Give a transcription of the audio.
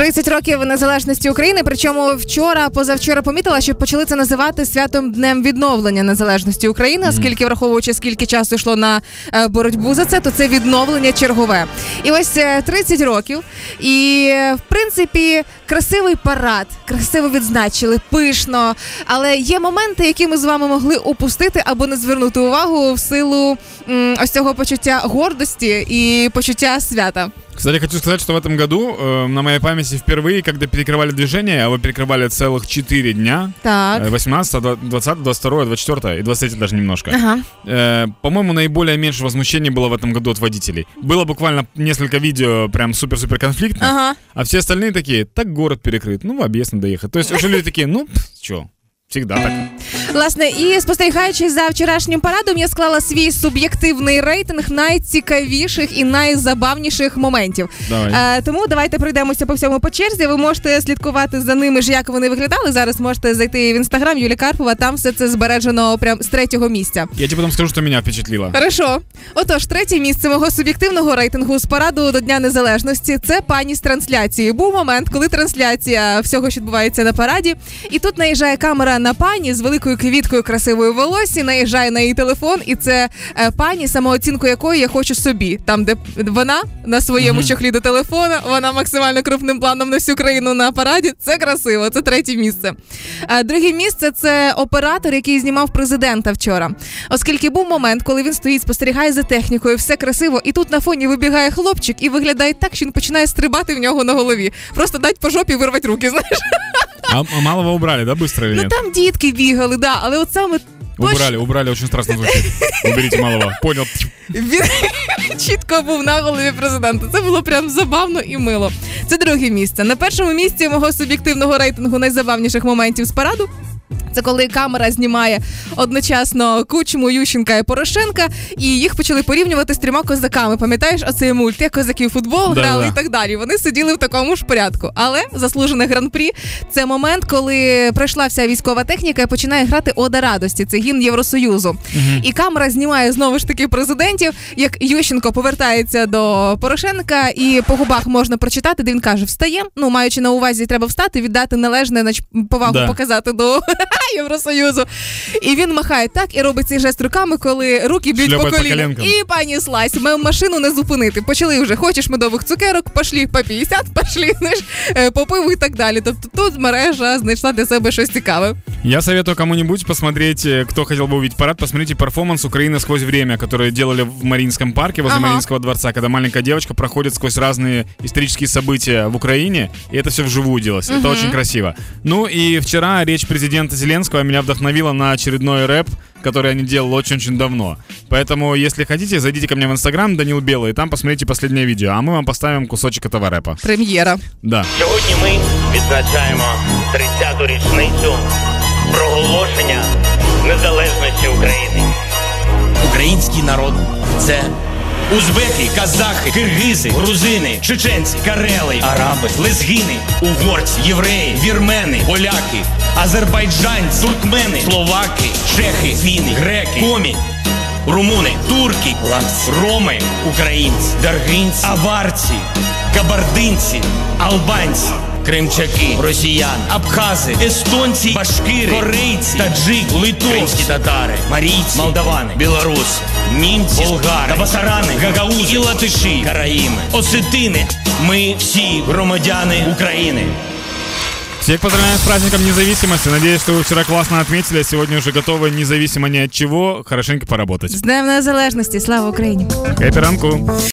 30 років незалежності України. Причому вчора, позавчора помітила, що почали це називати святом днем відновлення незалежності України, оскільки враховуючи скільки часу йшло на е, боротьбу за це, то це відновлення чергове. І ось е, 30 років. І е, в принципі красивий парад, красиво відзначили, пишно. Але є моменти, які ми з вами могли упустити або не звернути увагу в силу м, ось цього почуття гордості і почуття свята. Кстати, хочу сказать, что в этом году э, на моей памяти впервые, когда перекрывали движение, а вы перекрывали целых 4 дня, Так. э, 18, 20, 22, 24 и 23 даже немножко. Ага. Э, по-моему, наиболее меньше возмущений было в этом году от водителей. Было буквально несколько видео прям супер-супер конфликтных, Ага. а все остальные такие, так город перекрыт, ну в объезд надо ехать. То есть уже люди такие, ну, что, всегда так. Власне, і спостерігаючи за вчорашнім парадом, я склала свій суб'єктивний рейтинг найцікавіших і найзабавніших моментів. Давай. Е, тому давайте пройдемося по всьому по черзі. Ви можете слідкувати за ними ж, як вони виглядали. Зараз можете зайти в інстаграм Юлі Карпова. Там все це збережено прям з третього місця. Я тебе потом скажу, что меня впечатлило. Хорошо. Отож, третє місце мого суб'єктивного рейтингу з параду до Дня Незалежності це пані з трансляції. Був момент, коли трансляція всього, що відбувається на параді, і тут наїжджає камера на пані з великою квіткою красивої волосі, наїжджає на її телефон, і це е, пані, самооцінку якої я хочу собі. Там, де вона на своєму чохлі до телефона, вона максимально крупним планом на всю країну на параді. Це красиво, це третє місце. Е, Друге місце це оператор, який знімав президента вчора. Оскільки був момент, коли він стоїть, спостерігає за технікою, все красиво, і тут на фоні вибігає хлопчик і виглядає так, що він починає стрибати в нього на голові. Просто дать по жопі вирвати руки. Знаєш, А, малого убрали, да, быстро или ну нет? там дітки бігали, да, але от саме Убрали, убрали, очень страшно звучит. Уберите малого. Понял. Він чітко був на голові президента. Це було прям забавно і мило. Це друге місце. На першому місці мого суб'єктивного рейтингу найзабавніших моментів з параду. Це коли камера знімає одночасно Кучму, Ющенка і Порошенка, і їх почали порівнювати з трьома козаками. Пам'ятаєш, оцей мульт, як козаки в футбол Да-да. і так далі. Вони сиділи в такому ж порядку. Але заслужене гран-прі це момент, коли пройшла вся військова техніка і починає грати Ода радості. Це гімн Євросоюзу. І камера знімає знову ж таки президентів, як Ющенко повертається до Порошенка, і по губах можна прочитати, де він каже: встає. Ну, маючи на увазі, треба встати, віддати належне повагу Да. показати до Євросоюзу. І він махає так і робить цей жест руками, коли руки б'ють по Шльопає по колінам. коленкам. І пані Слась, ми машину не зупинити. Почали вже, хочеш медових цукерок, пошлі по 50, пошлі, знаєш, е, по пиву і так далі. Тобто тут мережа знайшла для себе щось цікаве. Я советую кому-нибудь посмотреть, э, кто хотел бы увидеть парад, посмотрите перформанс «Украина сквозь время», который делали в Мариинском парке возле Ага. Мариинского дворца, когда маленькая девочка проходит сквозь разные исторические события в Украине, и это все вживую делалось. Это очень красиво. Ну и вчера речь президента Зеленского меня вдохновила на очередной рэп, который они делали очень-очень давно. Поэтому, если хотите, зайдите ко мне в Инстаграм, Данил Белый, и там посмотрите последнее видео, а мы вам поставим кусочек этого рэпа. Прем'єра. Да. Сьогодні ми відзначаємо 30-ту річницю проголошення незалежності України. Український народ це узбеки, казахи, киргизи, грузини, чеченці, карели, араби, лезгини, угорці, євреї, вірмени, поляки, азербайджанці, туркмени, словаки, чехи, фіни, греки, комі. Румуни, турки, ланці, роми, українці, даргинці, аварці, кабардинці, албанці, кримчаки, росіяни, абхази, естонці, башкири, корейці, таджики, литовці, кримські татари, марійці, молдавани, білоруси, німці, болгари, табасарани, гагаузи і латиші, караїми, осетини. Ми всі громадяни України. Всех поздравляем с праздником независимости. Надеюсь, что вы вчера классно отметили, а сегодня уже готовы независимо ни от чего хорошенько поработать. З Днем Незалежності. Слава Україні! Кайперанку.